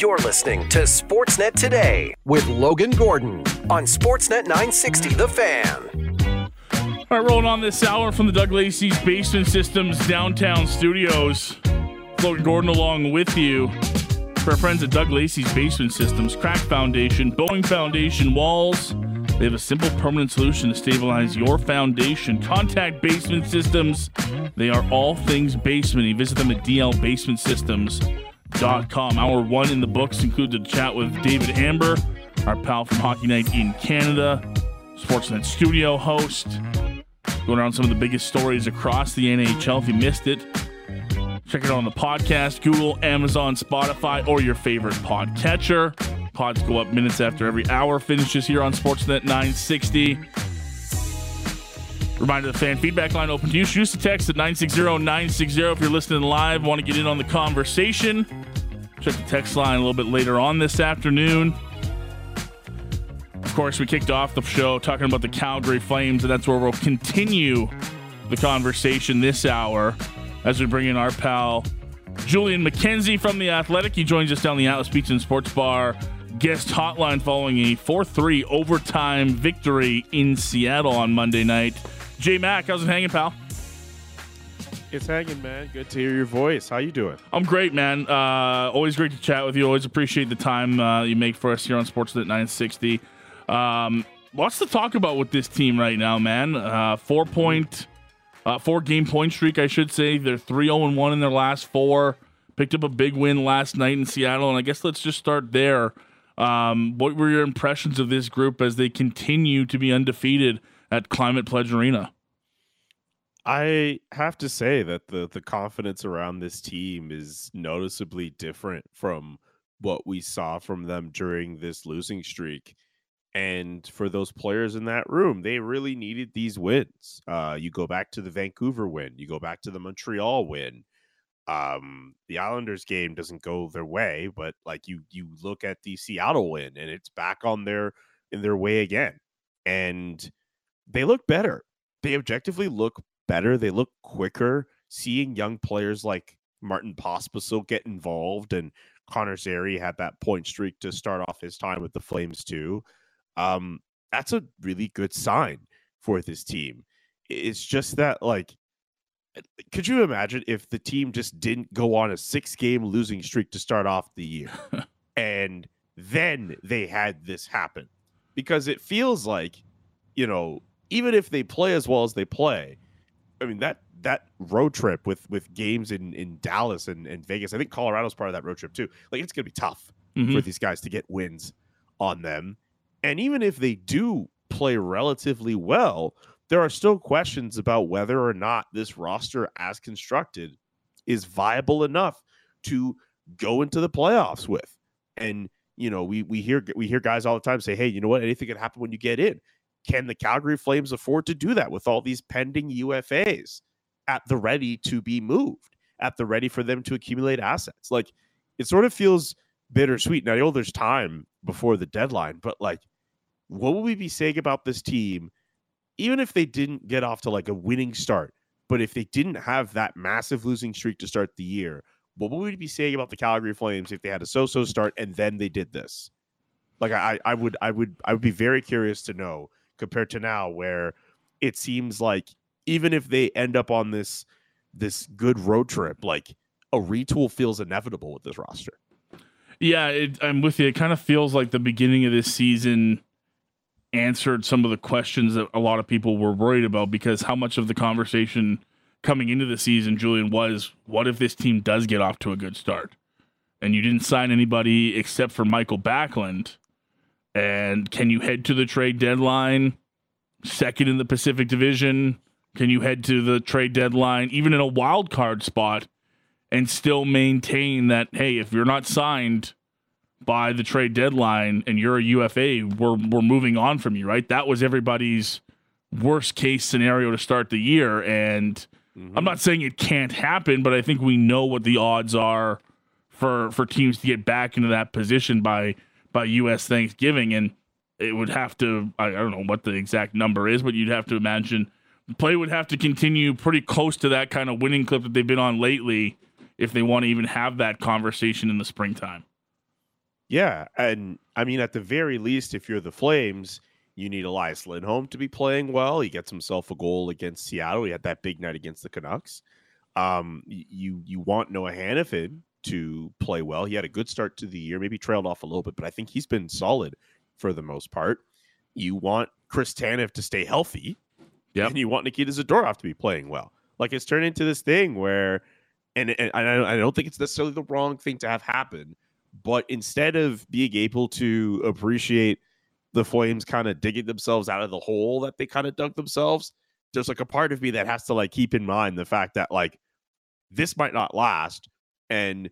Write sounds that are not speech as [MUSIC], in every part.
You're listening to Sportsnet Today with Logan Gordon on Sportsnet 960 The Fan. All right, rolling on this hour from the Doug Lacey's Basement Systems downtown studios. Logan Gordon along with you. For our friends at Doug Lacey's Basement Systems, Crack Foundation, bowing Foundation Walls. They have a simple permanent solution to stabilize your foundation. Contact Basement Systems. They are all things basement. You visit them at dlbasementsystems.com. Hour one in the books includes a chat with David Amber, our pal from Hockey Night in Canada, Sportsnet studio host. Going around some of the biggest stories across the NHL. If you missed it, check it out on the podcast, Google, Amazon, Spotify, or your favorite podcatcher. Pods go up minutes after every hour finishes here on Sportsnet 960. Reminder the fan feedback line open to you. Shoot us a text at 960-960 if you're listening live, want to get in on the conversation. Check the text line a little bit later on this afternoon. Of course, we kicked off the show talking about the Calgary Flames, and that's where we'll continue the conversation this hour as we bring in our pal Julian McKenzie from The Athletic. He joins us down the Atlas Beach and Sports Bar guest hotline following a 4 3 overtime victory in Seattle on Monday night. J Mac, how's it hanging, pal? It's hanging, man. Good to hear your voice. How you doing? I'm great, man. Uh, always great to chat with you. Always appreciate the time uh, you make for us here on Sportsnet 960. Um, lots to talk about with this team right now, man. Uh, four point, uh, four game point streak, I should say. They're 3 0 1 in their last four. Picked up a big win last night in Seattle, and I guess let's just start there. Um, what were your impressions of this group as they continue to be undefeated at Climate Pledge Arena? I have to say that the the confidence around this team is noticeably different from what we saw from them during this losing streak. And for those players in that room, they really needed these wins. Uh, you go back to the Vancouver win, you go back to the Montreal win. Um, the Islanders game doesn't go their way, but like you you look at the Seattle win and it's back on their in their way again. And they look better. They objectively look better. They look quicker. Seeing young players like Martin Pospisil get involved and Connor Zary had that point streak to start off his time with the Flames too. Um, that's a really good sign for this team. It's just that like could you imagine if the team just didn't go on a six game losing streak to start off the year [LAUGHS] and then they had this happen? Because it feels like, you know, even if they play as well as they play, I mean that that road trip with with games in in Dallas and, and Vegas, I think Colorado's part of that road trip too. Like it's gonna be tough mm-hmm. for these guys to get wins on them. And even if they do play relatively well, there are still questions about whether or not this roster as constructed is viable enough to go into the playoffs with. And you know, we we hear we hear guys all the time say, "Hey, you know what? Anything can happen when you get in." Can the Calgary Flames afford to do that with all these pending UFAs at the ready to be moved, at the ready for them to accumulate assets? Like it sort of feels bittersweet. Now I know there's time before the deadline, but like, what would we be saying about this team even if they didn't get off to like a winning start, but if they didn't have that massive losing streak to start the year, what would we be saying about the Calgary Flames if they had a so-so start and then they did this? Like I, I would, I would, I would be very curious to know compared to now, where it seems like even if they end up on this this good road trip, like a retool feels inevitable with this roster. Yeah, it, I'm with you. It kind of feels like the beginning of this season answered some of the questions that a lot of people were worried about because how much of the conversation coming into the season, Julian, was what if this team does get off to a good start? And you didn't sign anybody except for Michael Backlund. And can you head to the trade deadline second in the Pacific Division? Can you head to the trade deadline, even in a wild card spot, and still maintain that, hey, if you're not signed, by the trade deadline and you're a UFA, we're we're moving on from you, right? That was everybody's worst case scenario to start the year. And mm-hmm. I'm not saying it can't happen, but I think we know what the odds are for for teams to get back into that position by by US Thanksgiving. And it would have to I, I don't know what the exact number is, but you'd have to imagine play would have to continue pretty close to that kind of winning clip that they've been on lately if they want to even have that conversation in the springtime. Yeah, and I mean, at the very least, if you're the Flames, you need Elias Lindholm to be playing well. He gets himself a goal against Seattle. He had that big night against the Canucks. Um, you you want Noah Hanifin to play well. He had a good start to the year, maybe trailed off a little bit, but I think he's been solid for the most part. You want Chris Tanev to stay healthy. Yep. And you want Nikita Zadorov to be playing well. Like it's turned into this thing where, and, and I, I don't think it's necessarily the wrong thing to have happen, but instead of being able to appreciate the Flames kind of digging themselves out of the hole that they kind of dug themselves, there's like a part of me that has to like keep in mind the fact that like this might not last. And,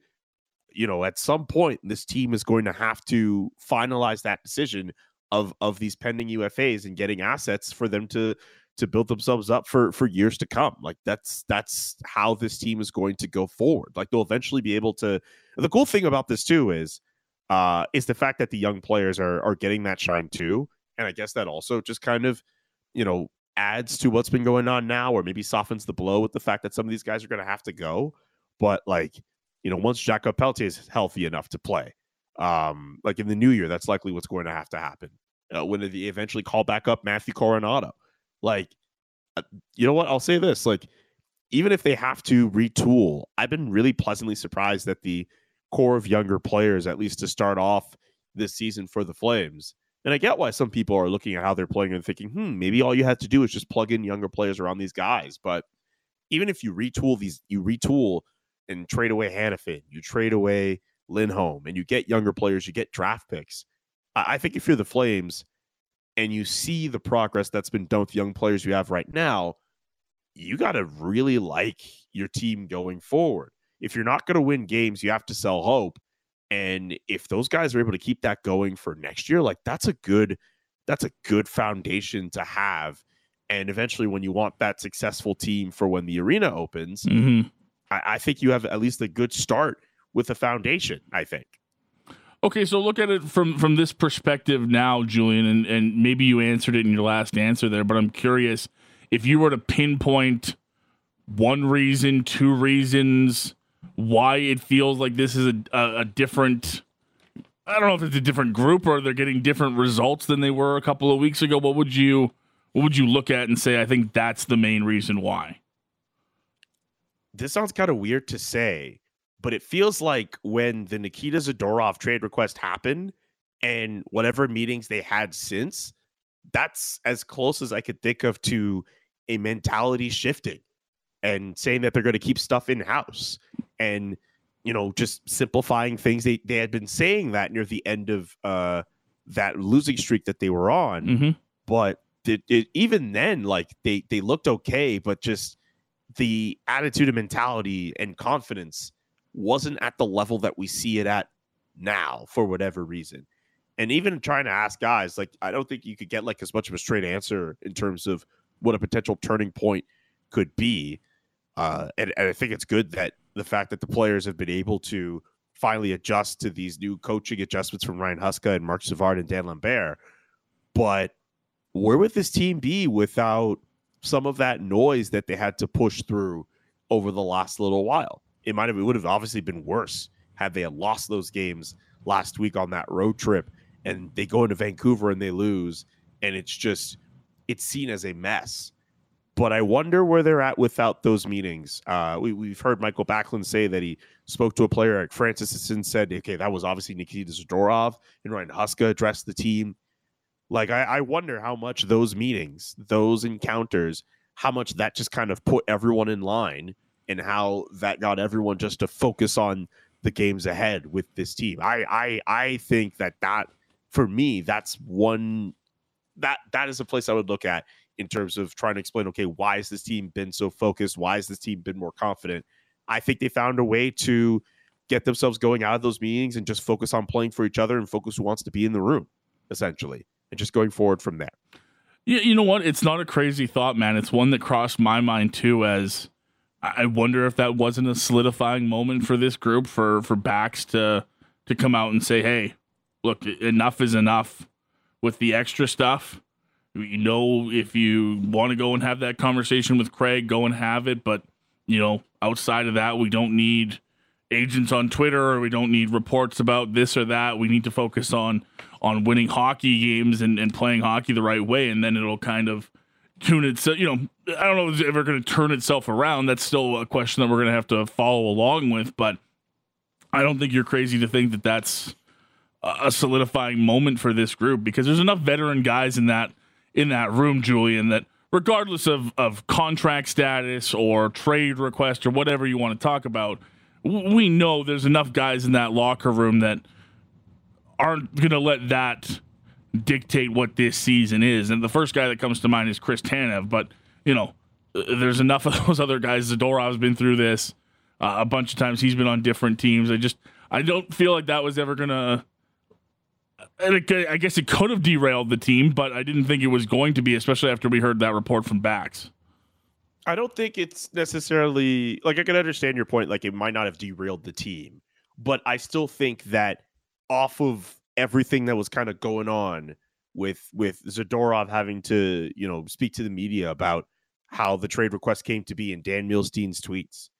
you know, at some point, this team is going to have to finalize that decision of of these pending UFAs and getting assets for them to to build themselves up for for years to come. Like that's that's how this team is going to go forward. Like they'll eventually be able to. The cool thing about this too is uh is the fact that the young players are are getting that shine too, and I guess that also just kind of you know adds to what's been going on now, or maybe softens the blow with the fact that some of these guys are going to have to go. But like you know, once Jakob Pelletier is healthy enough to play, um, like in the new year, that's likely what's going to have to happen. Uh, when they eventually call back up Matthew Coronato, like, uh, you know what? I'll say this: like, even if they have to retool, I've been really pleasantly surprised that the core of younger players, at least to start off this season for the Flames. And I get why some people are looking at how they're playing and thinking, hmm, maybe all you have to do is just plug in younger players around these guys. But even if you retool these, you retool and trade away Hanifin, you trade away Lindholm, and you get younger players, you get draft picks. I think if you're the Flames and you see the progress that's been done with young players you have right now, you got to really like your team going forward. If you're not going to win games, you have to sell hope. And if those guys are able to keep that going for next year, like that's a good that's a good foundation to have. And eventually, when you want that successful team for when the arena opens, mm-hmm. I, I think you have at least a good start with a foundation. I think. Okay, so look at it from from this perspective now, Julian, and, and maybe you answered it in your last answer there, but I'm curious if you were to pinpoint one reason, two reasons why it feels like this is a, a, a different. I don't know if it's a different group or they're getting different results than they were a couple of weeks ago. What would you what would you look at and say? I think that's the main reason why. This sounds kind of weird to say, but it feels like when the Nikita Zadorov trade request happened and whatever meetings they had since, that's as close as I could think of to a mentality shifting and saying that they're going to keep stuff in house and you know just simplifying things they they had been saying that near the end of uh that losing streak that they were on mm-hmm. but it, it, even then like they they looked okay but just the attitude and mentality and confidence wasn't at the level that we see it at now for whatever reason and even trying to ask guys like i don't think you could get like as much of a straight answer in terms of what a potential turning point could be uh, and, and I think it's good that the fact that the players have been able to finally adjust to these new coaching adjustments from Ryan Huska and Marc Savard and Dan Lambert. But where would this team be without some of that noise that they had to push through over the last little while? It might have it would have obviously been worse had they had lost those games last week on that road trip and they go into Vancouver and they lose and it's just it's seen as a mess but I wonder where they're at without those meetings. Uh, we, have heard Michael Backlund say that he spoke to a player at Francis and said, okay, that was obviously Nikita Zadorov and Ryan Huska addressed the team. Like, I, I wonder how much those meetings, those encounters, how much that just kind of put everyone in line and how that got everyone just to focus on the games ahead with this team. I, I, I think that that, for me, that's one that that is a place I would look at in terms of trying to explain, okay, why has this team been so focused? Why has this team been more confident? I think they found a way to get themselves going out of those meetings and just focus on playing for each other and focus who wants to be in the room, essentially, and just going forward from there. Yeah, you know what? It's not a crazy thought, man. It's one that crossed my mind too. As I wonder if that wasn't a solidifying moment for this group for for backs to to come out and say, "Hey, look, enough is enough with the extra stuff." you know if you want to go and have that conversation with Craig, go and have it. But you know, outside of that, we don't need agents on Twitter or we don't need reports about this or that. We need to focus on on winning hockey games and, and playing hockey the right way, and then it'll kind of tune itself. You know, I don't know if it's ever going to turn itself around. That's still a question that we're going to have to follow along with, but I don't think you're crazy to think that that's a solidifying moment for this group because there's enough veteran guys in that in that room, Julian, that regardless of, of contract status or trade request or whatever you want to talk about, we know there's enough guys in that locker room that aren't going to let that dictate what this season is. And the first guy that comes to mind is Chris Tanev, but you know, there's enough of those [LAUGHS] other guys. Zadorov's been through this uh, a bunch of times. He's been on different teams. I just I don't feel like that was ever gonna. I guess it could have derailed the team, but I didn't think it was going to be, especially after we heard that report from Bax. I don't think it's necessarily like I can understand your point. Like it might not have derailed the team, but I still think that off of everything that was kind of going on with with Zadorov having to you know speak to the media about how the trade request came to be in Dan Milstein's tweets.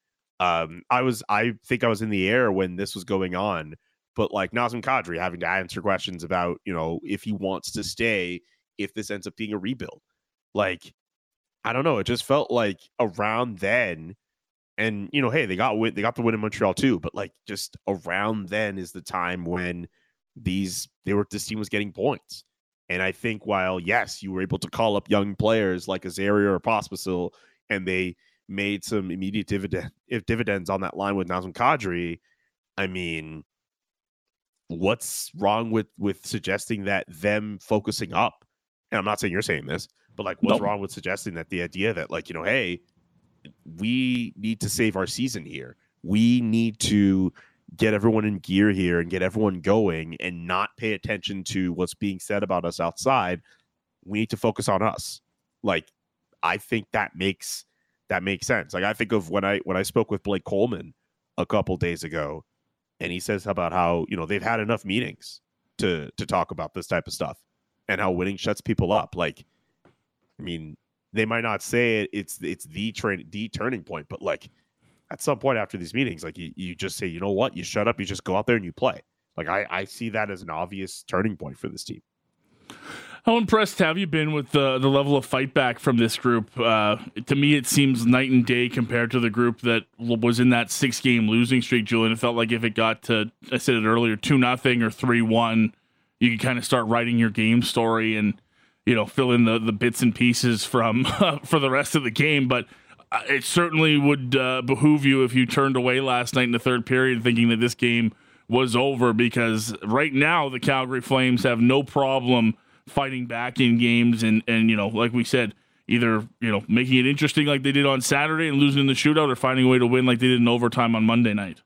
Um, I was I think I was in the air when this was going on, but like Nazem Kadri having to answer questions about you know if he wants to stay if this ends up being a rebuild. Like I don't know. It just felt like around then, and you know, hey, they got win, they got the win in Montreal too. But like, just around then is the time when these they were this team was getting points. And I think while yes, you were able to call up young players like a Zary or Pospisil, and they made some immediate dividend if dividends on that line with Nazem Kadri. I mean, what's wrong with with suggesting that them focusing up? And I'm not saying you're saying this, but like, what's nope. wrong with suggesting that the idea that like you know, hey, we need to save our season here. We need to get everyone in gear here and get everyone going and not pay attention to what's being said about us outside. We need to focus on us. Like, I think that makes that makes sense. Like I think of when I when I spoke with Blake Coleman a couple days ago, and he says about how you know they've had enough meetings to to talk about this type of stuff and how winning shuts people up. Like I mean, they might not say it. It's it's the train the turning point, but like at some point after these meetings, like you, you just say, you know what, you shut up, you just go out there and you play. Like I, I see that as an obvious turning point for this team. How impressed have you been with the the level of fight back from this group? Uh, to me, it seems night and day compared to the group that was in that six game losing streak. Julian, it felt like if it got to, I said it earlier, two nothing or three one, you could kind of start writing your game story and you know fill in the the bits and pieces from [LAUGHS] for the rest of the game. But uh, it certainly would uh, behoove you if you turned away last night in the third period thinking that this game was over because right now the Calgary Flames have no problem fighting back in games and and you know like we said either you know making it interesting like they did on Saturday and losing in the shootout or finding a way to win like they did in overtime on Monday night.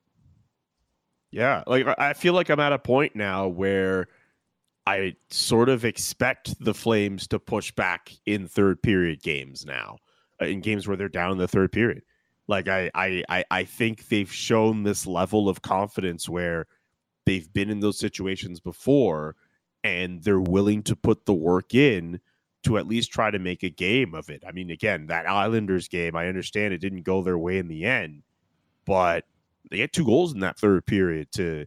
Yeah, like I feel like I'm at a point now where I sort of expect the Flames to push back in third period games now, uh, in games where they're down in the third period. Like I, I, I think they've shown this level of confidence where they've been in those situations before, and they're willing to put the work in to at least try to make a game of it. I mean, again, that Islanders game, I understand it didn't go their way in the end, but they had two goals in that third period to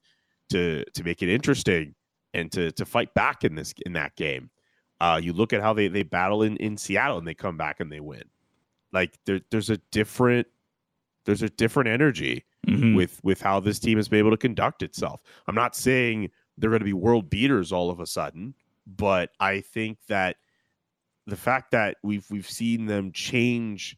to to make it interesting and to to fight back in this in that game. Uh, you look at how they they battle in in Seattle and they come back and they win. Like there, there's a different there's a different energy mm-hmm. with with how this team has been able to conduct itself. I'm not saying they're going to be world beaters all of a sudden, but I think that the fact that we've we've seen them change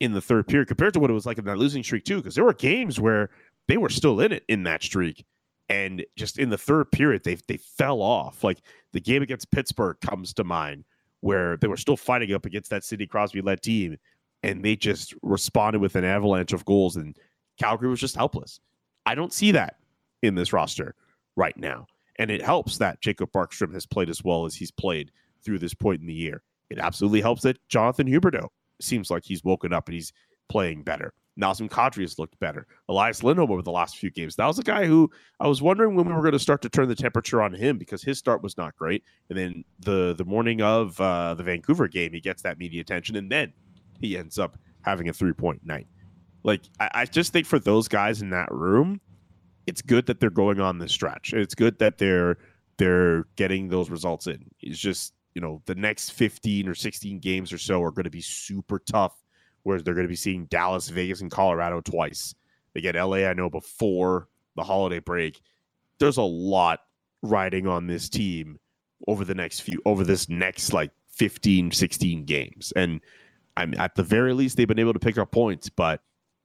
in the third period compared to what it was like in that losing streak too, because there were games where they were still in it in that streak and just in the third period they they fell off. Like the game against Pittsburgh comes to mind where they were still fighting up against that Sidney Crosby led team and they just responded with an avalanche of goals and Calgary was just helpless. I don't see that in this roster right now. And it helps that Jacob Markstrom has played as well as he's played through this point in the year. It absolutely helps that Jonathan Huberdeau seems like he's woken up and he's playing better. Nazem Kadri has looked better. Elias Lindholm over the last few games. That was a guy who I was wondering when we were going to start to turn the temperature on him because his start was not great. And then the the morning of uh, the Vancouver game, he gets that media attention, and then he ends up having a three point night. Like I, I just think for those guys in that room, it's good that they're going on this stretch. It's good that they're they're getting those results in. It's just you know the next 15 or 16 games or so are going to be super tough where they're going to be seeing Dallas, Vegas, and Colorado twice. They get LA, I know, before the holiday break. There's a lot riding on this team over the next few over this next like 15 16 games and i'm at the very least they've been able to pick up points but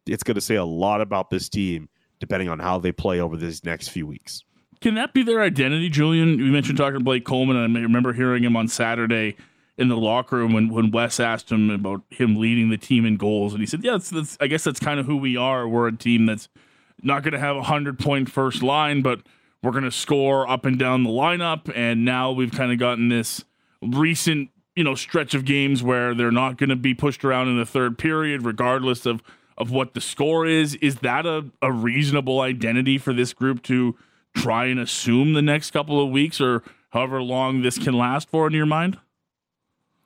it's going to say a lot about this team depending on how they play over these next few weeks can that be their identity julian you mentioned talking to blake coleman and i remember hearing him on saturday in the locker room when, when wes asked him about him leading the team in goals and he said yeah that's, that's i guess that's kind of who we are we're a team that's not going to have a 100 point first line but we're going to score up and down the lineup. And now we've kind of gotten this recent, you know, stretch of games where they're not going to be pushed around in the third period, regardless of, of what the score is. Is that a, a reasonable identity for this group to try and assume the next couple of weeks or however long this can last for in your mind?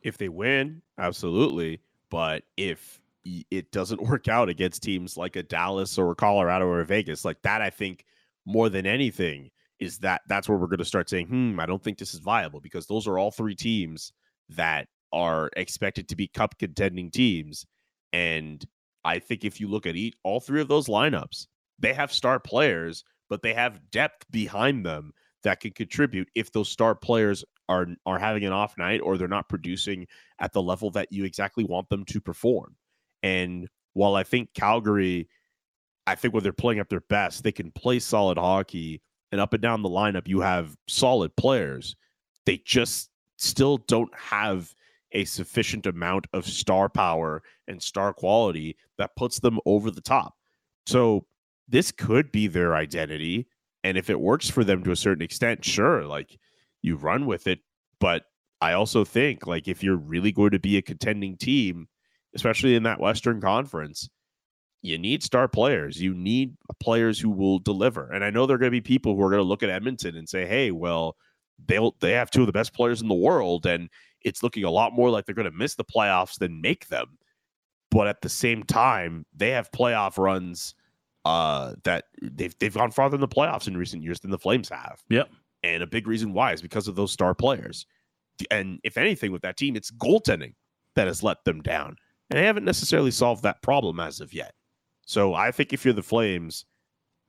If they win, absolutely. But if it doesn't [LAUGHS] work out against teams like a Dallas or a Colorado or a Vegas, like that, I think more than anything is that that's where we're going to start saying, hmm, I don't think this is viable because those are all three teams that are expected to be cup contending teams. And I think if you look at each, all three of those lineups, they have star players, but they have depth behind them that can contribute if those star players are are having an off night or they're not producing at the level that you exactly want them to perform. And while I think Calgary I think when they're playing at their best, they can play solid hockey. And up and down the lineup, you have solid players. They just still don't have a sufficient amount of star power and star quality that puts them over the top. So this could be their identity. And if it works for them to a certain extent, sure, like you run with it. But I also think like if you're really going to be a contending team, especially in that Western Conference, you need star players. You need players who will deliver. And I know there are going to be people who are going to look at Edmonton and say, "Hey, well, they'll they have two of the best players in the world, and it's looking a lot more like they're going to miss the playoffs than make them." But at the same time, they have playoff runs uh, that they've they've gone farther in the playoffs in recent years than the Flames have. Yep. And a big reason why is because of those star players. And if anything, with that team, it's goaltending that has let them down. And they haven't necessarily solved that problem as of yet. So I think if you're the Flames,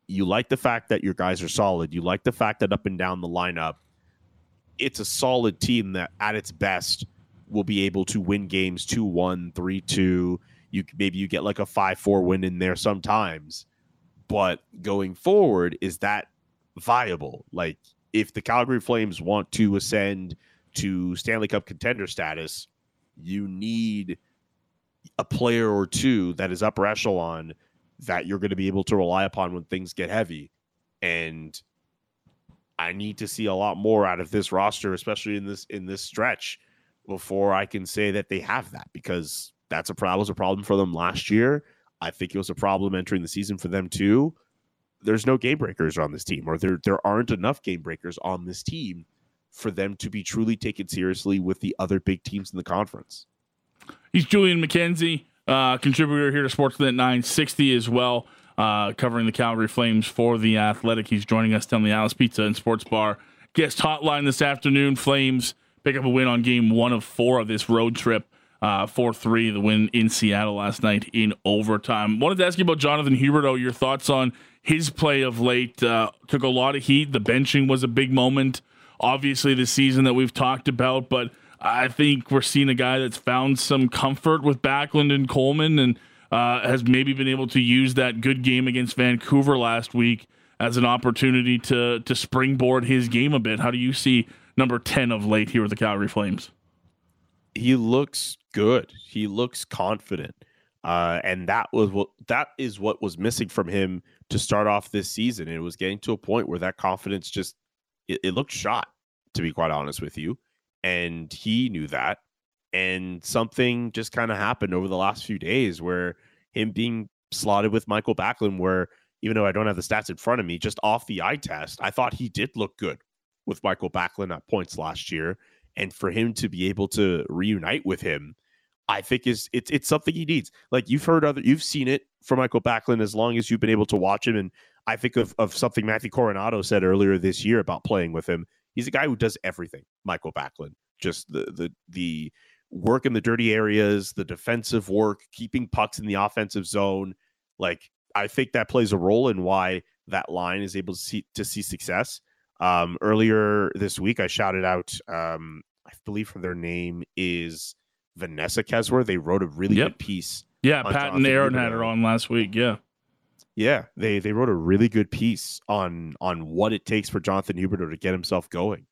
you like the fact that your guys are solid. You like the fact that up and down the lineup, it's a solid team that at its best will be able to win games 2-1, 3-2. You maybe you get like a 5-4 win in there sometimes. But going forward, is that viable? Like if the Calgary Flames want to ascend to Stanley Cup contender status, you need a player or two that is upper echelon that you're going to be able to rely upon when things get heavy. And I need to see a lot more out of this roster, especially in this in this stretch, before I can say that they have that because that's a problem was a problem for them last year. I think it was a problem entering the season for them too. There's no game breakers on this team, or there there aren't enough game breakers on this team for them to be truly taken seriously with the other big teams in the conference. He's Julian McKenzie, uh, contributor here to Sportsnet 960 as well, uh, covering the Calgary Flames for the Athletic. He's joining us down the Alice Pizza and Sports Bar guest hotline this afternoon. Flames pick up a win on game one of four of this road trip. Uh, 4 3, the win in Seattle last night in overtime. Wanted to ask you about Jonathan Huberdeau, your thoughts on his play of late. Uh, took a lot of heat. The benching was a big moment, obviously, this season that we've talked about, but I think we're seeing a guy that's found some comfort with Backlund and Coleman and uh, has maybe been able to use that good game against Vancouver last week as an opportunity to to springboard his game a bit. How do you see number 10 of late here with the Calgary Flames? He looks good. He looks confident. Uh, and that was what that is what was missing from him to start off this season. It was getting to a point where that confidence just it, it looked shot, to be quite honest with you and he knew that. And something just kind of happened over the last few days where him being slotted with Michael Backlund, where even though I don't have the stats in front of me, just off the eye test, I thought he did look good with Michael Backlund at points last year. And for him to be able to reunite with him, I think is it's it's something he needs. Like you've heard other, you've seen it from Michael Backlund as long as you've been able to watch him. And I think of of something Matthew Coronato said earlier this year about playing with him. He's a guy who does everything. Michael Backlund, just the the the work in the dirty areas, the defensive work, keeping pucks in the offensive zone. Like I think that plays a role in why that line is able to see to see success. Um, earlier this week, I shouted out. Um, I believe their name is Vanessa Keswer. They wrote a really Yep. good piece. Yeah, Pat and Aaron had her on last week. Yeah. Yeah, they they wrote a really good piece on on what it takes for Jonathan Huberdeau to get himself going.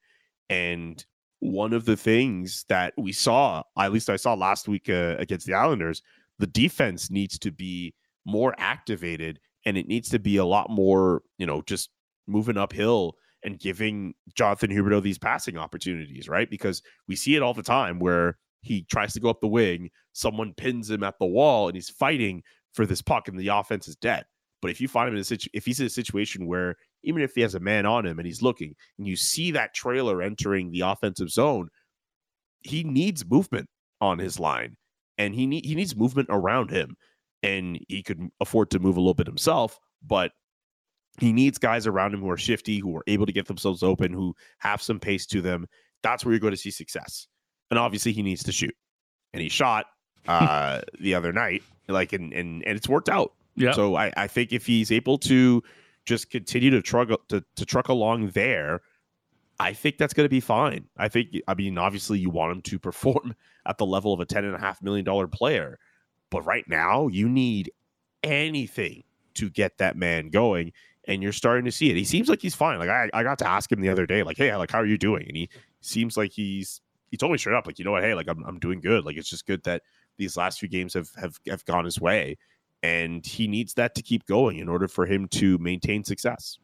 And one of the things that we saw, at least I saw last week uh, against the Islanders, the defense needs to be more activated and it needs to be a lot more, you know, just moving uphill and giving Jonathan Huberdeau these passing opportunities, right? Because we see it all the time where he tries to go up the wing, someone pins him at the wall and he's fighting for this puck and the offense is dead. But if you find him in a situ- if he's in a situation where even if he has a man on him and he's looking and you see that trailer entering the offensive zone, he needs movement on his line and he he needs movement around him and he could afford to move a little bit himself, but he needs guys around him who are shifty, who are able to get themselves open, who have some pace to them. That's where you're going to see success. And obviously he needs to shoot. And he shot uh [LAUGHS] the other night like and and, and it's worked out. Yeah. So I, I think if he's able to just continue to truck to, to truck along there, I think that's going to be fine. I think, I mean, obviously you want him to [LAUGHS] perform at the level of a ten and a half million dollar player, but right now you need anything to get that man going, and you're starting to see it. He seems like he's fine. Like I, I got to ask him the other day, like, hey, like how are you doing? And he seems like he's he told me straight up, like, you know what, hey, like I'm I'm doing good. Like it's just good that these last few games have have have gone his way and he needs that to keep going in order for him to maintain success.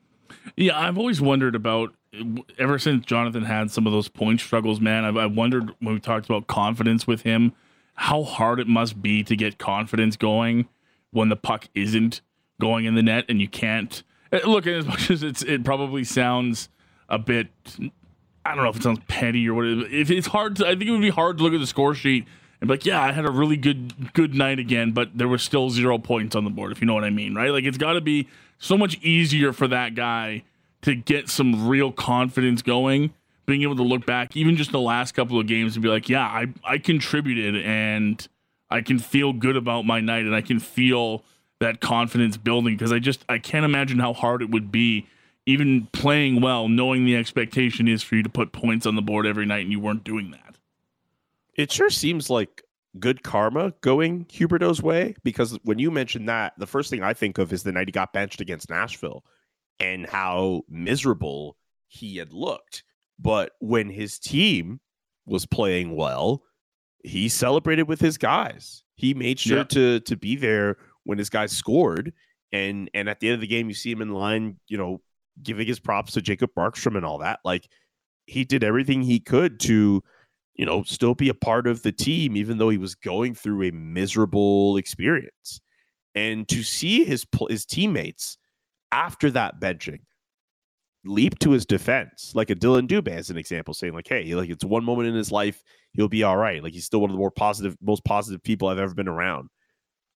Yeah, I've always wondered about ever since Jonathan had some of those point struggles, man. I've, I've wondered when we talked about confidence with him, how hard it must be to get confidence going when the puck isn't going in the net and you can't eh, look. As much as it's, it probably sounds a bit, I don't know if it sounds petty or what. If it's hard to, I think it would be hard to look at the score sheet and be like, yeah, I had a really good good night again, but there was still zero points on the board. If you know what I mean, right? Like it's got to be so much easier for that guy to get some real confidence going, being able to look back, even just the last couple of games, and be like, yeah, I I contributed and I can feel good about my night, and I can feel that confidence building because I just I can't imagine how hard it would be. Even playing well, knowing the expectation is for you to put points on the board every night, and you weren't doing that. It sure seems like good karma going Huberdeau's way because when you mention that, the first thing I think of is the night he got benched against Nashville and how miserable he had looked. But when his team was playing well, he celebrated with his guys. He made sure Yeah. to to be there when his guys scored. And and at the end of the game, you see him in line, you know, giving his props to Jacob Markstrom and all that. Like he did everything he could to you know, still be a part of the team, even though he was going through a miserable experience. And to see his his teammates after that benching leap to his defense, like a Dillon Dubé as an example, saying like, "Hey, like it's one moment in his life, he'll be all right. Like he's still one of the more positive, most positive people I've ever been around."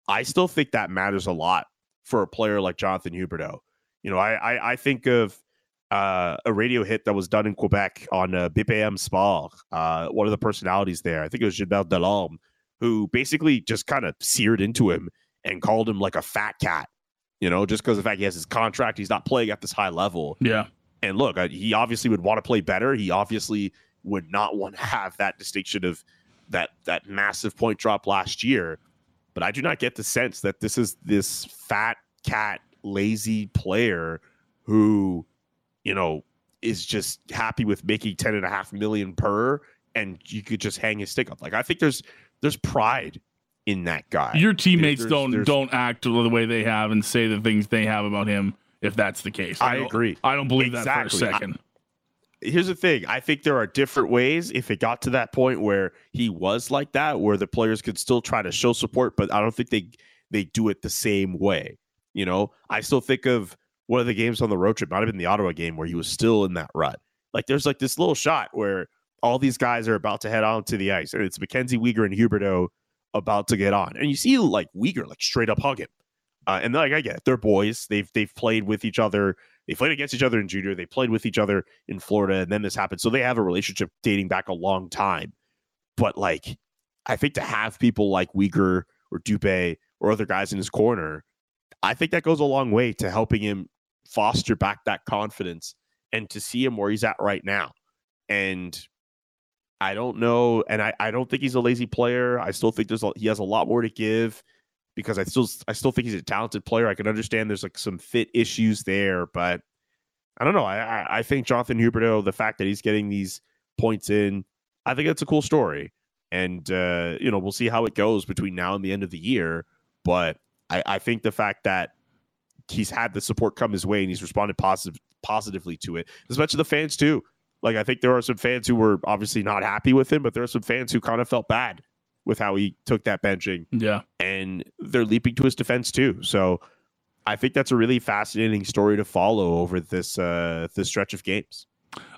I still think that matters a lot for a player like Jonathan Huberdeau. You know, I I, I think of uh, a radio hit that was done in Quebec on uh, BPM Sport. Uh, one of the personalities there, I think it was Gilbert Delorme, who basically just kind of seared into him and called him like a fat cat. You know, just because of the fact he has his contract, he's not playing at this high level. Yeah, And look, he obviously would want to play better. He obviously would not [LAUGHS] want to have that distinction of that that massive point drop last year. But I do not get the sense that this is this fat cat lazy player who, you know, is just happy with making ten and a half million per and you could just hang his stick up. Like I think there's there's pride in that guy. your teammates there's- don't there's- don't act the way they have and say the things they have about him. If that's the case, I don't- agree. I don't believe that for a second. here's the thing i think there are different ways if it got to that point where he was like that where the players could still try to show support but i don't think they they do it the same way you know i still think of one of the games on the road trip might have been the ottawa game where he was still in that rut like there's like this little shot where all these guys are about to head on to the ice and it's mackenzie Weegar and Huberdeau about to get on. And you see like Weegar like straight up hug him. Uh, and like I get it, they're boys. They've they've played with each other. They played against each other in junior. They played with each other in Florida, and then this happened. So they have a relationship dating back a long time. But like, I think to have people like Weegar or Dubé or other guys in his corner, I think that goes a long way to helping him foster back that confidence and to see him where he's at right now. And I don't know, and I, I don't think he's a lazy player. I still think there's a, he has a lot more to give because I still I still think he's a talented player. I can understand there's like some fit issues there, but I don't know. I I think Jonathan Huberdeau, the fact that he's getting these points in, I think it's a cool story, and uh, you know we'll see how it goes between now and the end of the year. But I, I think the fact that he's had the support come his way and he's responded positive positively to it, especially the fans too. Like I think there are some fans who were obviously not happy with him, but there are some fans who kind of felt bad with how he took that benching. Yeah. And they're leaping to his defense too. So I think that's a really fascinating story to follow over this uh this stretch of games.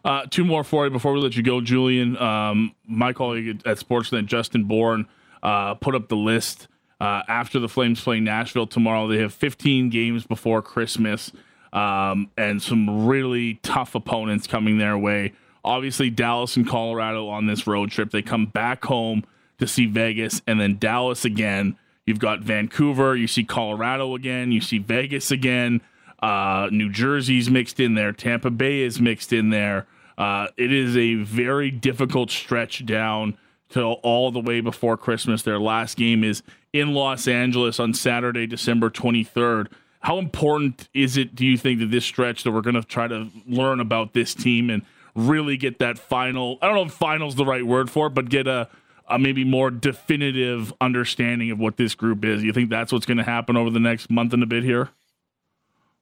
Uh, two more for you before we let you go, Julian. Um, my colleague at Sportsnet, Justin Bourne, uh, put up the list uh, after the Flames play Nashville tomorrow. They have 15 games before Christmas um, and some really tough opponents coming their way. Obviously, Dallas and Colorado on this road trip. They come back home to see Vegas and then Dallas again. You've got Vancouver, you see Colorado again, you see Vegas again. Uh, New Jersey's mixed in there, Tampa Bay is mixed in there. Uh, it is a very difficult stretch down till all the way before Christmas. Their last game is in Los Angeles on Saturday, December 23rd. How important is it, do you think, that this stretch that we're going to try to learn about this team and really get that final? I don't know if final's is the right word for it, but get a a maybe more definitive understanding of what this group is. You think that's what's going to happen over the next month and a bit here?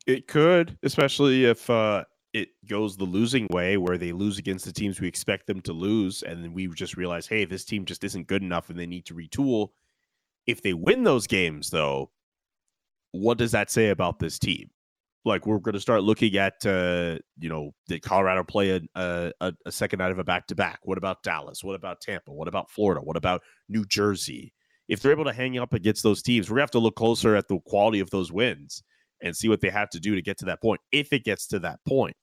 It could, especially if uh, it goes the losing way, where they lose against the teams we expect them to lose, and then we just realize, hey, this team just isn't good enough, and they need to retool. If they win those games, though, what does that say about this team? like we're going to start looking at uh, you know did colorado play a, a, a second night of a back-to-back? What about dallas? What about tampa? What about florida? What about new jersey? If they're able to hang up against those teams we're going to have to look closer at the quality of those wins and see what they have to do to get to that point if it gets to that point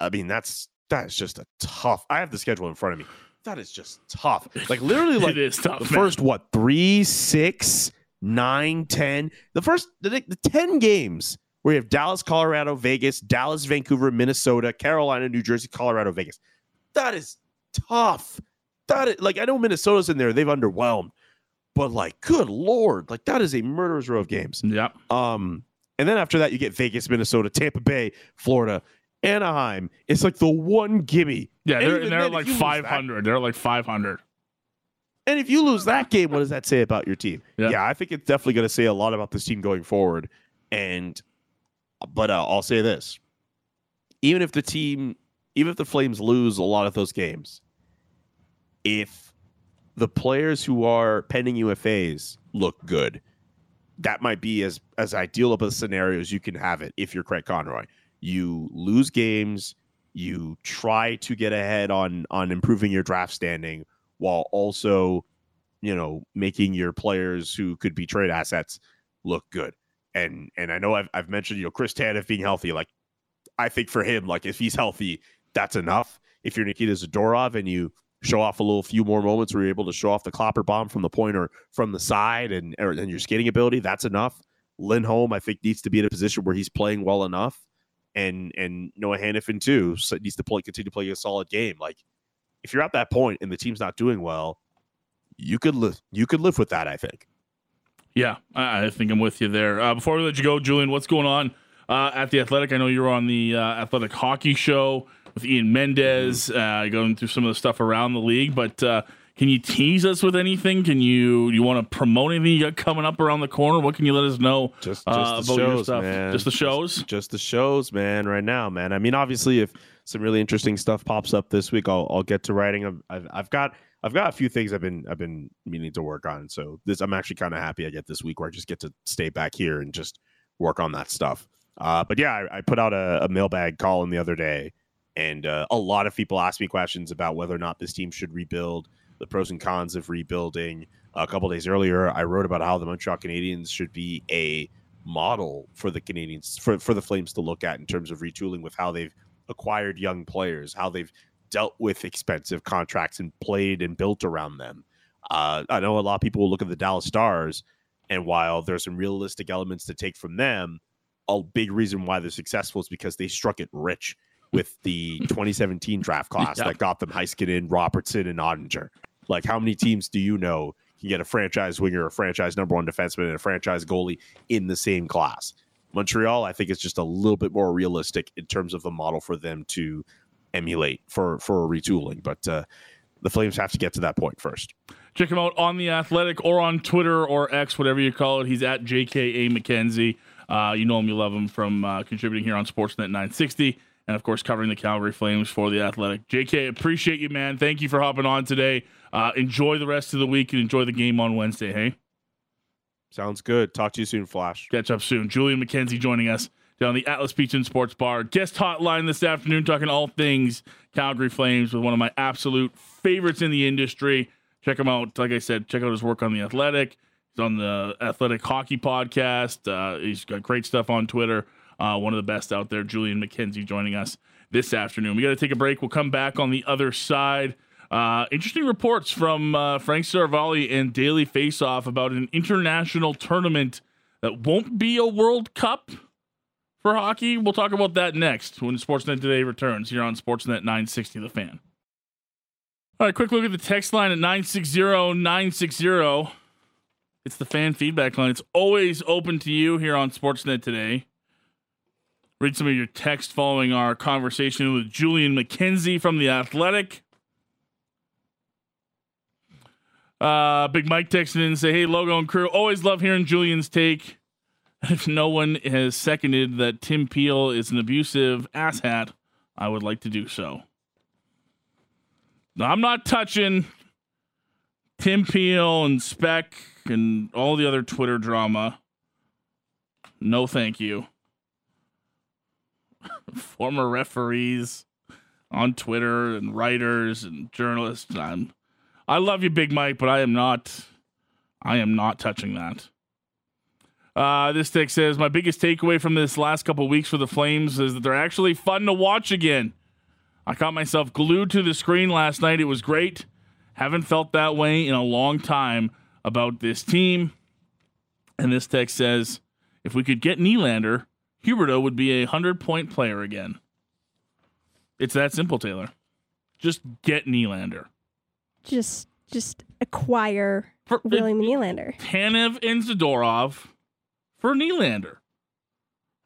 i mean that's that's just a tough i have the schedule in front of me that is just tough [LAUGHS] like literally like it is tough, the man. first what three six nine ten the first the, the 10 games where you have Dallas, Colorado, Vegas, Dallas, Vancouver, Minnesota, Carolina, New Jersey, Colorado, Vegas. That is tough. That is like I know Minnesota's in there; they've underwhelmed, but like, good lord, like that is a murderer's row of games. Yeah. Um, and then after that, you get Vegas, Minnesota, Tampa Bay, Florida, Anaheim. It's like the one gimme. Yeah, they're, they're then, like you lose that- 500. They're like 500. And if you lose that game, what does that say about your team? Yeah. Yeah, I think it's definitely going to say a lot about this team going forward. And, but uh, I'll say this: even if the team, even if the Flames lose a lot of those games, if the players who are pending UFAs look good, that might be as as ideal of a scenario as you can have it. If you're Craig Conroy, you lose games, you try to get ahead on on improving your draft standing while also, you know, making your players who could be trade assets look good. And and I know I've I've mentioned you know Chris Tanev being healthy. Like I think for him, like if he's healthy, that's enough. If you're Nikita Zadorov and you show off a little few more moments where you're able to show off the clapper bomb from the point or from the side and and your skating ability, that's enough. Lindholm, I think, needs to be in a position where he's playing well enough, and and Noah Hanifin too so needs to play continue to play a solid game. Like if you're at that point and the team's not doing well, you could live you could live with that. I think. Yeah, I, I think I'm with you there. Uh, before we let you go, Julian, what's going on uh, at the Athletic? I know you're on the uh, Athletic Hockey Show with Ian Mendes, uh, going through some of the stuff around the league. But uh, can you tease us with anything? Can you you want to promote anything you got coming up around the corner? What can you let us know Just, just uh, the shows, man. Just the shows. just the shows, man. Right now, man. I mean, obviously, if some really interesting stuff pops up this week, I'll I'll get to writing. I've I've, I've got I've got a few things I've been I've been meaning to work on. So this I'm actually kind of happy I get this week where I just get to stay back here and just work on that stuff. Uh, but yeah, I, I put out a, a mailbag in the other day, and uh, a lot of people asked me questions about whether or not this team should rebuild. The pros and cons of rebuilding. A couple days earlier, I wrote about how the Montreal Canadiens should be a model for the Canadians for, for the Flames to look at in terms of retooling with how they've acquired young players, how they've dealt with expensive contracts and played and built around them. Uh, I know a lot of people will look at the Dallas Stars, and while there's some realistic elements to take from them, a big reason why they're successful is because they struck it rich with the [LAUGHS] 2017 draft class Yeah. that got them Heiskanen, Robertson, and Oettinger. Like, how many teams do you know can get a franchise winger, a franchise number one defenseman, and a franchise goalie in the same class? Montreal, I think, is just a little bit more realistic in terms of the model for them to emulate for for retooling. But uh, the Flames have to get to that point first. Check him out on the Athletic or on Twitter or X, whatever you call it. He's at JKA McKenzie. Uh, you know him, you love him from uh, contributing here on Sportsnet 960, and of course covering the Calgary Flames for the Athletic. JK, appreciate you, man. Thank you for hopping on today. Uh, enjoy the rest of the week and enjoy the game on Wednesday. Hey, Sounds good. Talk to you soon, Flash. catch up soon. Julian McKenzie joining us down the Atlas Beach and Sports Bar guest hotline this afternoon, talking all things Calgary Flames with one of my absolute favorites in the industry. Check him out. Like I said, check out his work on the Athletic. He's on the Athletic Hockey Podcast. Uh, he's got great stuff on Twitter. Uh, one of the best out there. Julian McKenzie joining us this afternoon. We got to take a break. We'll come back on the other side. Uh, interesting reports from uh, Frank Seravalli and Daily Faceoff about an international tournament that won't be a World Cup for hockey. We'll talk about that next when Sportsnet Today returns here on Sportsnet 960 The Fan. All right, quick look at the text line at 960 960. It's the fan feedback line. It's always open to you here on Sportsnet Today. Read some of your text following our conversation with Julian McKenzie from The Athletic. Uh, Big Mike texted in and say, "Hey, Logo and crew, always love hearing Julian's take. [LAUGHS] If no one has seconded that Tim Peel is an abusive asshat, I would like to do so. Now, I'm not touching Tim Peel and Speck and all the other Twitter drama. No, thank you. [LAUGHS] Former referees on Twitter and writers and journalists. I'm I love you, Big Mike, but I am not. I am not touching that. Uh, this text says my biggest takeaway from this last couple weeks for the Flames is that they're actually fun to watch again. I caught myself glued to the screen last night. It was great. Haven't felt that way in a long time about this team. And this text says if we could get Nylander, Huberdeau would be a hundred point player again. It's that simple, Taylor. Just get Nylander. Just just acquire For, William Nylander. Tanev and Zadorov for Nylander.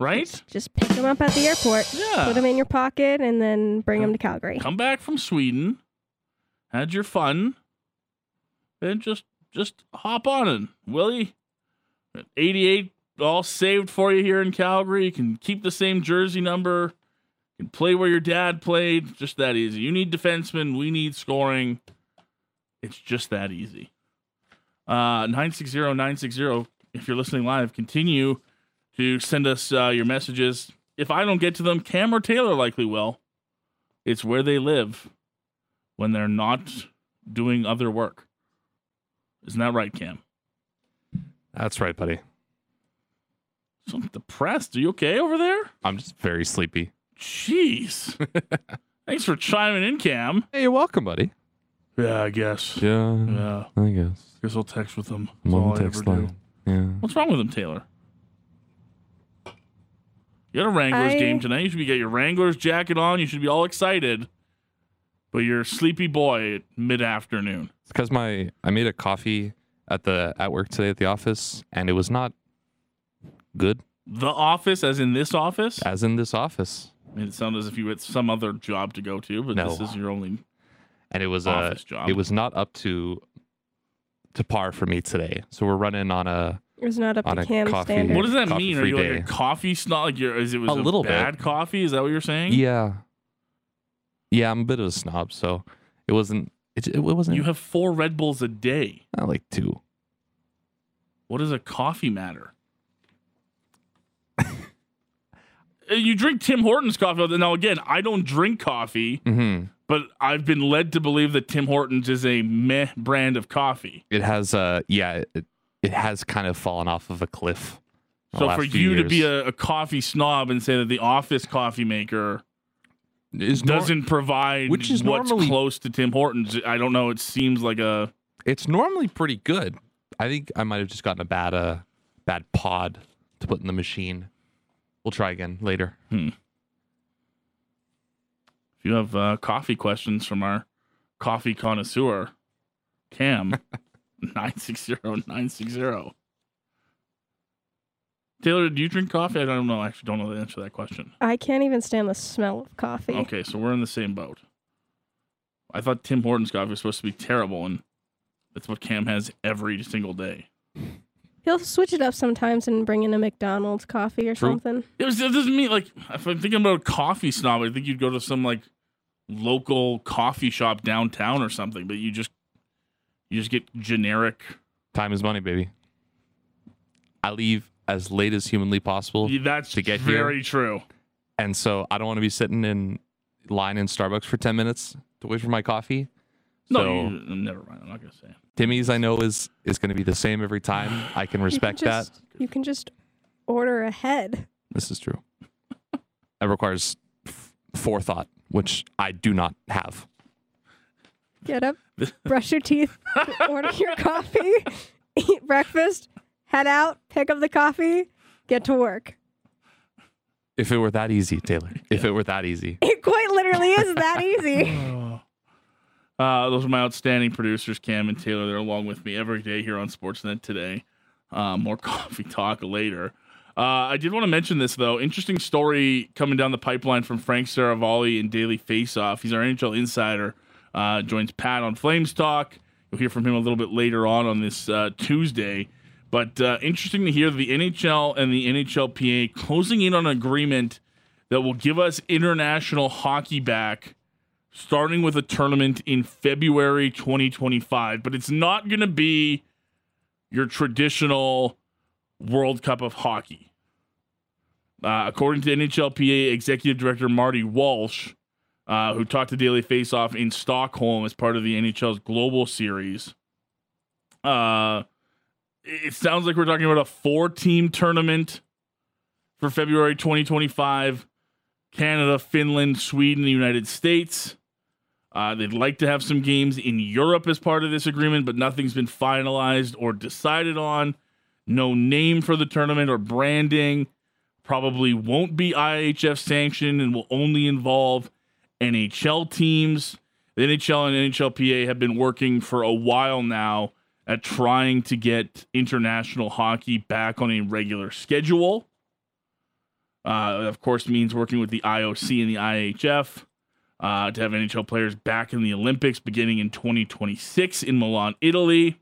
Right? Just, just pick him up at the airport, Yeah. put him in your pocket, and then bring him to Calgary. Come back from Sweden, had your fun, and just just hop on it. Willie, 88 all saved for you here in Calgary. You can keep the same jersey number. You can play where your dad played. Just that easy. You need defensemen. We need scoring. It's just that easy. Uh, 960 960. If you're listening live, continue to send us uh, your messages. If I don't get to them, Cam or Taylor likely will. It's where they live when they're not doing other work. Isn't that right, Cam? That's right, buddy. So I'm depressed. Are you okay over there? I'm just very sleepy. Jeez. [LAUGHS] Thanks for chiming in, Cam. Hey, you're welcome, buddy. Yeah, I guess. Yeah, Yeah. I guess. Guess I'll text with them. That's all on I text ever do. line. Yeah. What's wrong with him, Taylor? You had a Wranglers I- game tonight. You should be get your Wranglers jacket on. You should be all excited. But you're a sleepy boy at mid afternoon. It's because my I made a coffee at the at work today at the office, and it was not good, The office, as in this office, as in this office, made it sound as if you had some other job to go to, but No. this is your only. And it was uh, job. it was not up to to par for me today. So we're running on a It was not up On to a Cam's coffee. standard. What does that Coffee mean? Are free you like day. a coffee snob? Like you're, is it was A little bit. bad coffee? Is that what you're saying? yeah, yeah. I'm a bit of a snob, so it wasn't it, it wasn't You have four Red Bulls a day. uh, like two. What does a coffee matter? [LAUGHS] Uh, you drink Tim Hortons coffee. Now again, I don't drink coffee, Mm-hmm. but I've been led to believe that Tim Hortons is a meh brand of coffee. It has, uh, yeah, it, it has kind of fallen off of a cliff. So for you to be a, a coffee snob and say that the office coffee maker Is nor- doesn't provide which is what's normally- close to Tim Hortons, I don't know. It seems like a it's normally pretty good. I think I might have just gotten a bad, uh, bad pod to put in the machine. We'll try again later. if you have uh, coffee questions from our coffee connoisseur, Cam [LAUGHS] nine six zero nine six zero. Taylor, do you drink coffee? I don't know. I actually don't know the answer to that question. I can't even stand the smell of coffee. Okay, so we're in the same boat. I thought Tim Hortons coffee was supposed to be terrible, and that's what Cam has every single day. He'll switch it up sometimes and bring in a McDonald's coffee or True. something. It, was, it doesn't mean like if I'm thinking about a coffee snob, I think you'd go to some like local coffee shop downtown or something, but you just you just get generic. Time is money, baby. I leave as late as humanly possible, That's to get here- very true. and so I don't want to be sitting in line in Starbucks for ten minutes to wait for my coffee. No, So you, never mind. I'm not gonna say. Timmy's, I know, is is going to be the same every time. I can respect you can that. You can just order ahead. This is true. That requires f- forethought, which I do not have. Get up, brush your teeth, [LAUGHS] order your coffee, [LAUGHS] eat breakfast, head out, pick up the coffee, get to work. If it were that easy, Taylor. If it were that easy. It quite literally is that easy. [LAUGHS] Oh, Uh, those are my outstanding producers, Cam and Taylor. They're along with me every day here on Sportsnet today. Uh, more [LAUGHS] coffee talk later. Uh, I did want to mention this though. Interesting story coming down the pipeline from Frank Seravalli in Daily Faceoff. He's our NHL insider. Uh, joins Pat on Flames Talk. You'll hear from him a little bit later on on this uh, Tuesday. But uh, interesting to hear the NHL and the NHLPA closing in on an agreement that will give us international hockey back starting with a tournament in February 2025. But it's not going to be your traditional World Cup of hockey. Uh, according to NHLPA Executive Director Marty Walsh, uh, who talked to Daily Faceoff in Stockholm as part of the NHL's Global Series, uh, it sounds like we're talking about a four team tournament for February 2025. Canada, Finland, Sweden, the United States. Uh, they'd like to have some games in Europe as part of this agreement, but nothing's been finalized or decided on. No name for the tournament or branding. Probably won't be IHF sanctioned and will only involve NHL teams. The NHL and NHLPA have been working for a while now at trying to get international hockey back on a regular schedule. Uh, of course, means working with the IOC and the IHF uh, to have NHL players back in the Olympics beginning in 2026 in Milan, Italy.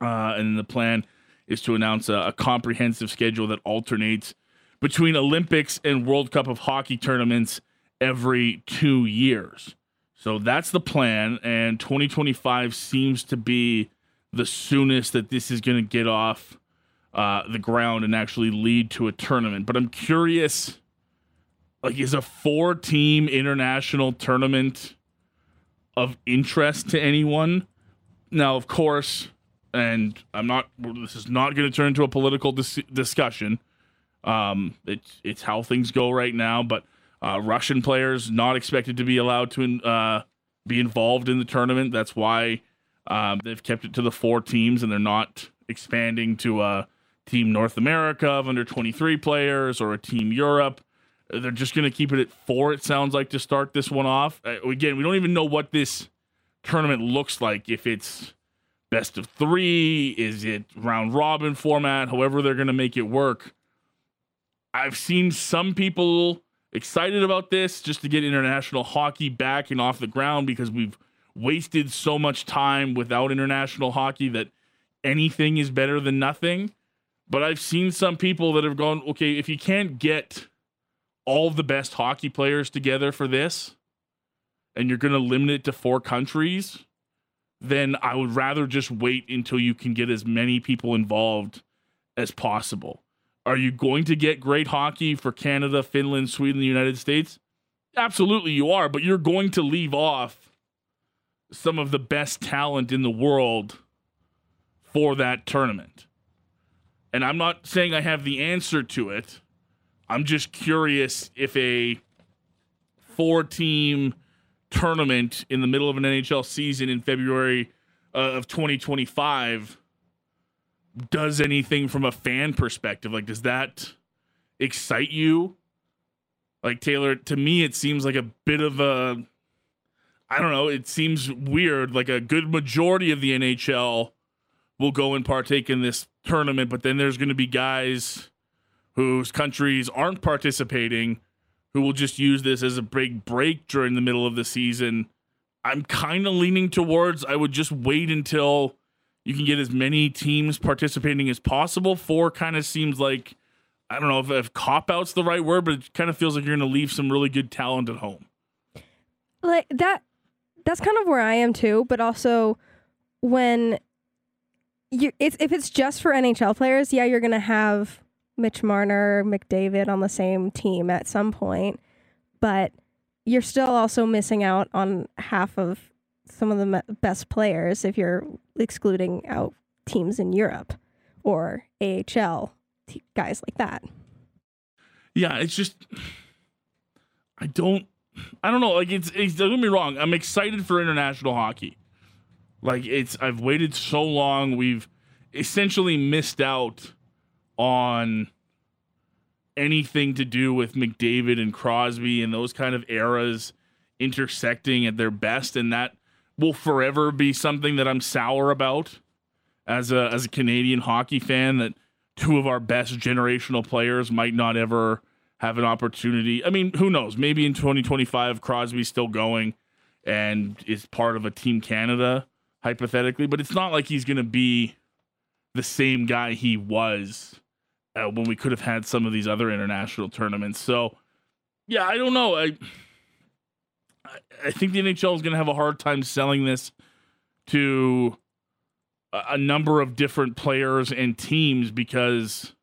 Uh, and the plan is to announce a, a comprehensive schedule that alternates between Olympics and World Cup of Hockey tournaments every two years. So that's the plan, and 2025 seems to be the soonest that this is going to get off uh, the ground and actually lead to a tournament. But I'm curious, like, is a four-team international tournament of interest to anyone? Now, of course, and I'm not. This is not going to turn into a political dis- discussion. Um, it's it's how things go right now. But uh, Russian players not expected to be allowed to uh, be involved in the tournament. That's why um, they've kept it to the four teams, and they're not expanding to a team North America of under 23 players or a team Europe. They're just going to keep it at four. It sounds like to start this one off. Uh, again, we don't even know what this tournament looks like. If it's best of three, is it round robin format? However, they're going to make it work. I've seen some people excited about this just to get international hockey back and off the ground because we've wasted so much time without international hockey that anything is better than nothing. But I've seen some people that have gone, okay, if you can't get all the best hockey players together for this and you're going to limit it to four countries, then I would rather just wait until you can get as many people involved as possible. Are you going to get great hockey for Canada, Finland, Sweden, the United States? absolutely you are, but you're going to leave off some of the best talent in the world for that tournament. And I'm not saying I have the answer to it. I'm just curious if a four team tournament in the middle of an NHL season in February uh, of 2025 does anything from a fan perspective. Like, does that excite you? Like, Taylor, to me, it seems like a bit of a, I don't know, it seems weird. Like, a good majority of the NHL will go and partake in this tournament, but then there's going to be guys whose countries aren't participating who will just use this as a big break during the middle of the season. I'm kind of leaning towards I would just wait until you can get as many teams participating as possible. Four kind of seems like I don't know if, if cop out's the right word, but it kind of feels like you're going to leave some really good talent at home. Like that that's kind of where I am too, but also when you it's if it's just for NHL players, yeah, you're going to have Mitch Marner, McDavid on the same team at some point, but you're still also missing out on half of some of the best players if you're excluding out teams in Europe or AHL guys like that. Yeah, it's just I don't I don't know. Like it's, it's don't get me wrong. I'm excited for international hockey. Like it's I've waited so long. We've essentially missed out on anything to do with McDavid and Crosby and those kind of eras intersecting at their best and that will forever be something that I'm sour about as a as a Canadian hockey fan that two of our best generational players might not ever have an opportunity. I mean, who knows? Maybe in 2025 Crosby's still going and is part of a team Canada hypothetically, but it's not like he's going to be the same guy he was uh, when we could have had some of these other international tournaments. So, yeah, I don't know. I I think the NHL is going to have a hard time selling this to a, number of different players and teams because,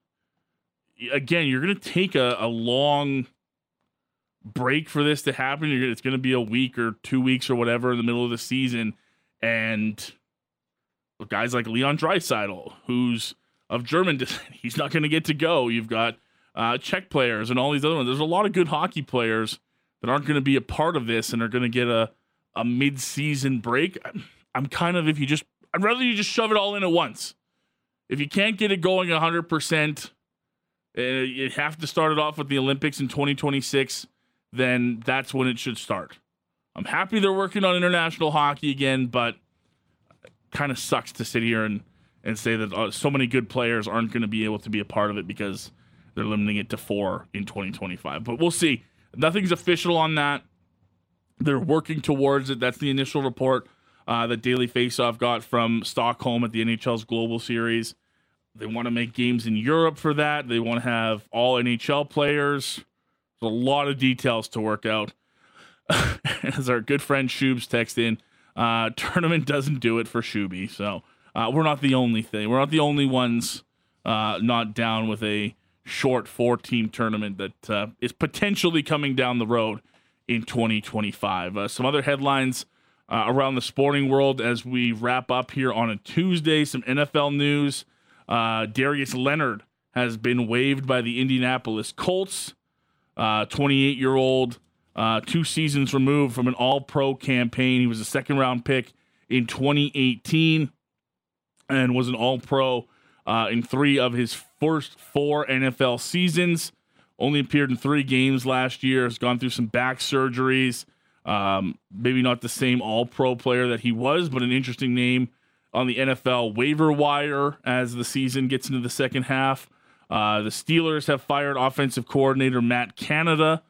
again, you're going to take a, a long break for this to happen. It's going to be a week or two weeks or whatever in the middle of the season, and guys like Leon Draisaitl, who's of German descent, [LAUGHS] he's not going to get to go. You've got uh, Czech players and all these other ones. There's a lot of good hockey players that aren't going to be a part of this and are going to get a a mid season break. I'm, kind of if you just I'd rather you just shove it all in at once. If you can't get it going 100%, uh, you have to start it off with the Olympics in 2026, then that's when it should start. I'm happy they're working on international hockey again, but kind of sucks to sit here and, and say that uh, so many good players aren't going to be able to be a part of it because they're limiting it to four in 2025. But we'll see. Nothing's official on that. They're working towards it. That's the initial report uh, that Daily Faceoff got from Stockholm at the NHL's Global Series. They want to make games in Europe for that. They want to have all NHL players. There's a lot of details to work out. [LAUGHS] As our good friend Shubes text in, uh, [LAUGHS] tournament doesn't do it for Shuby. So uh, we're not the only thing. We're not the only ones uh, not down with a short four team tournament that uh, is potentially coming down the road in 2025. Uh, some other headlines uh, around the sporting world as we wrap up here on a Tuesday. Some NFL news. Uh, Darius Leonard has been waived by the Indianapolis Colts. 28 uh, year old, two seasons removed from an all pro campaign. He was a second round pick in 2018 and was an all pro uh, in three of his first four NFL seasons. Only appeared in three games last year. Has gone through some back surgeries. Um, maybe not the same All Pro player that he was, but an interesting name on the NFL waiver wire as the season gets into the second half. Uh, the Steelers have fired offensive coordinator Matt Canada.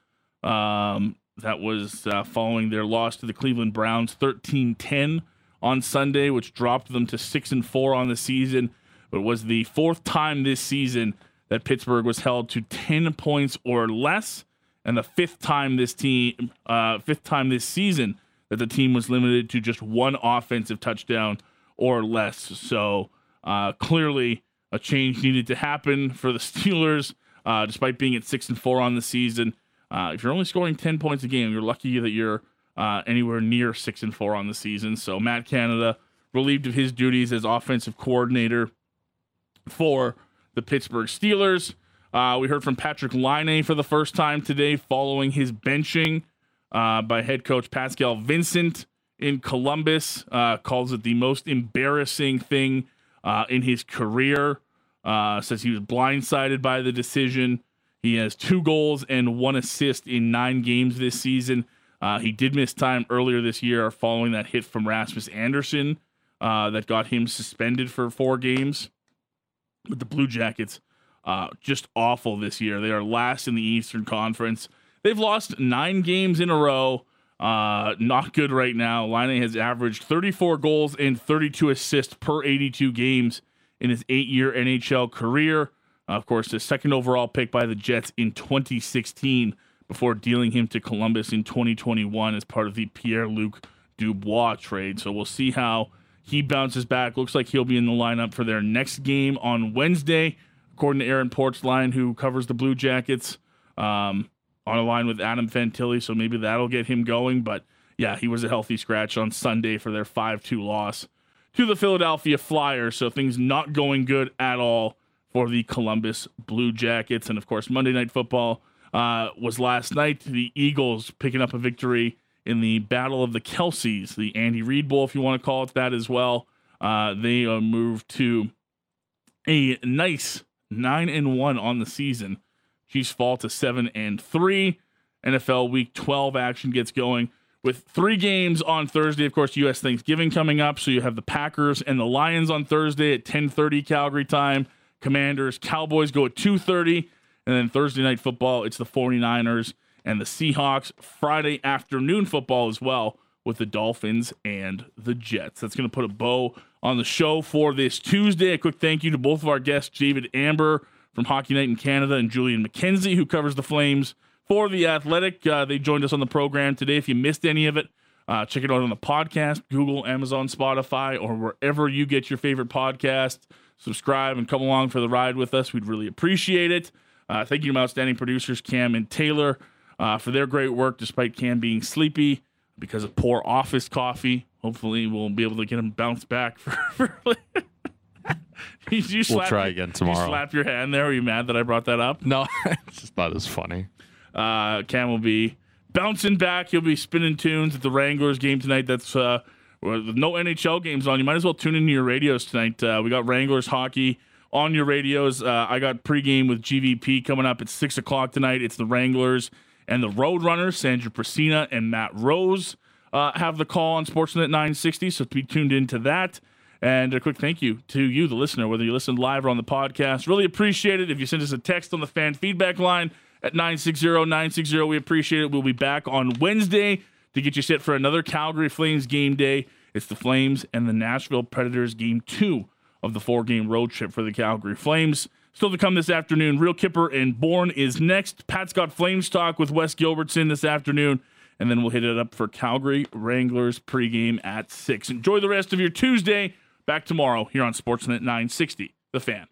Um, that was uh, following their loss to the Cleveland Browns 13 10 on Sunday, which dropped them to 6 and 4 on the season but was the fourth time this season that Pittsburgh was held to 10 points or less, and the fifth time this team, uh, fifth time this season that the team was limited to just one offensive touchdown or less. So uh, clearly, a change needed to happen for the [LAUGHS] Steelers, uh, despite being at six and four on the season. Uh, if you're only scoring 10 points a game, you're lucky that you're uh, anywhere near six and four on the season. So Matt Canada relieved of his duties as offensive coordinator for the Pittsburgh Steelers. Uh, we heard from Patrick Laine for the first time today following his benching uh, by head coach Pascal Vincent in Columbus. Uh, calls it the most embarrassing thing uh, in his career. Uh, says he was blindsided by the decision. He has two goals and one assist in nine games this season. Uh, he did miss time earlier this year following that hit from Rasmus Andersson that got him suspended for four games. But the Blue Jackets, uh, just awful this year. They are last in the Eastern Conference. They've lost nine games in a row. Uh, not good right now. Laine has averaged 34 goals and 32 assists per 82 games in his eight year NHL career. Uh, of course, the second overall pick by the Jets in 2016 before dealing him to Columbus in 2021 as part of the Pierre Luc Dubois trade. So we'll see how he bounces back. Looks like he'll be in the lineup for their next game on Wednesday, according to Aaron Portzline, who covers the Blue Jackets, um, on a line with Adam Fantilli. So maybe that'll get him going. But yeah, he was a healthy scratch on Sunday for their 5 2 loss to the Philadelphia Flyers. So things not going good at all for the Columbus Blue Jackets. And of course, Monday Night Football uh, was last night. The Eagles picking up a victory in the Battle of the Kelseys, the Andy Reid Bowl, if you want to call it that as well. Uh, they uh, moved to a nice nine and one on the season. Chiefs fall to seven and three. NFL Week 12 action gets going with three games on Thursday. Of course, U.S. Thanksgiving coming up, so you have the Packers and the Lions on Thursday at 10:30 Calgary time. Commanders, Cowboys go at 2:30, and then Thursday night football, it's the 49ers and the Seahawks. Friday afternoon football as well with the Dolphins and the Jets. That's going to put a bow on the show for this Tuesday. A quick thank you to both of our guests, David Amber from Hockey Night in Canada and Julian McKenzie, who covers the Flames for The Athletic. Uh, they joined us on the program today. If you missed any of it, uh, check it out on the podcast, Google, Amazon, Spotify, or wherever you get your favorite podcast. Subscribe and come along for the ride with us. We'd really appreciate it. Uh, thank you to my outstanding producers, Cam and Taylor uh, for their great work despite Cam being sleepy because of poor office coffee. Hopefully, we'll be able to get him bounced back [LAUGHS] for. for you, [LAUGHS] you We'll try again You tomorrow. slap your hand there. Are you mad that I brought that up? No, [LAUGHS] it's just not as funny. Uh, Cam will be bouncing back. He'll be spinning tunes at the Wranglers game tonight. That's uh, no NHL games on. You might as well tune into your radios tonight. Uh, we got Wranglers hockey on your radios. Uh, I got pregame with GVP coming up at six o'clock tonight. It's the Wranglers and the Roadrunners. Sandra Prasina and Matt Rose uh, have the call on Sportsnet 960. So be tuned into that. And a quick thank you to you, the listener, whether you listen live or on the podcast. Really appreciate it. If you send us a text on the fan feedback line at 960 960, we appreciate it. We'll be back on Wednesday to get you set for another Calgary Flames game day. It's the Flames and the Nashville Predators game two of the four game road trip for the Calgary Flames. Still to come this afternoon, Real Kipper and Bourne is next. Pat's got Flames talk with Wes Gilbertson this afternoon. And then we'll hit it up for Calgary Wranglers pregame at 6. Enjoy the rest of your Tuesday. Back tomorrow here on Sportsnet 960, The Fan.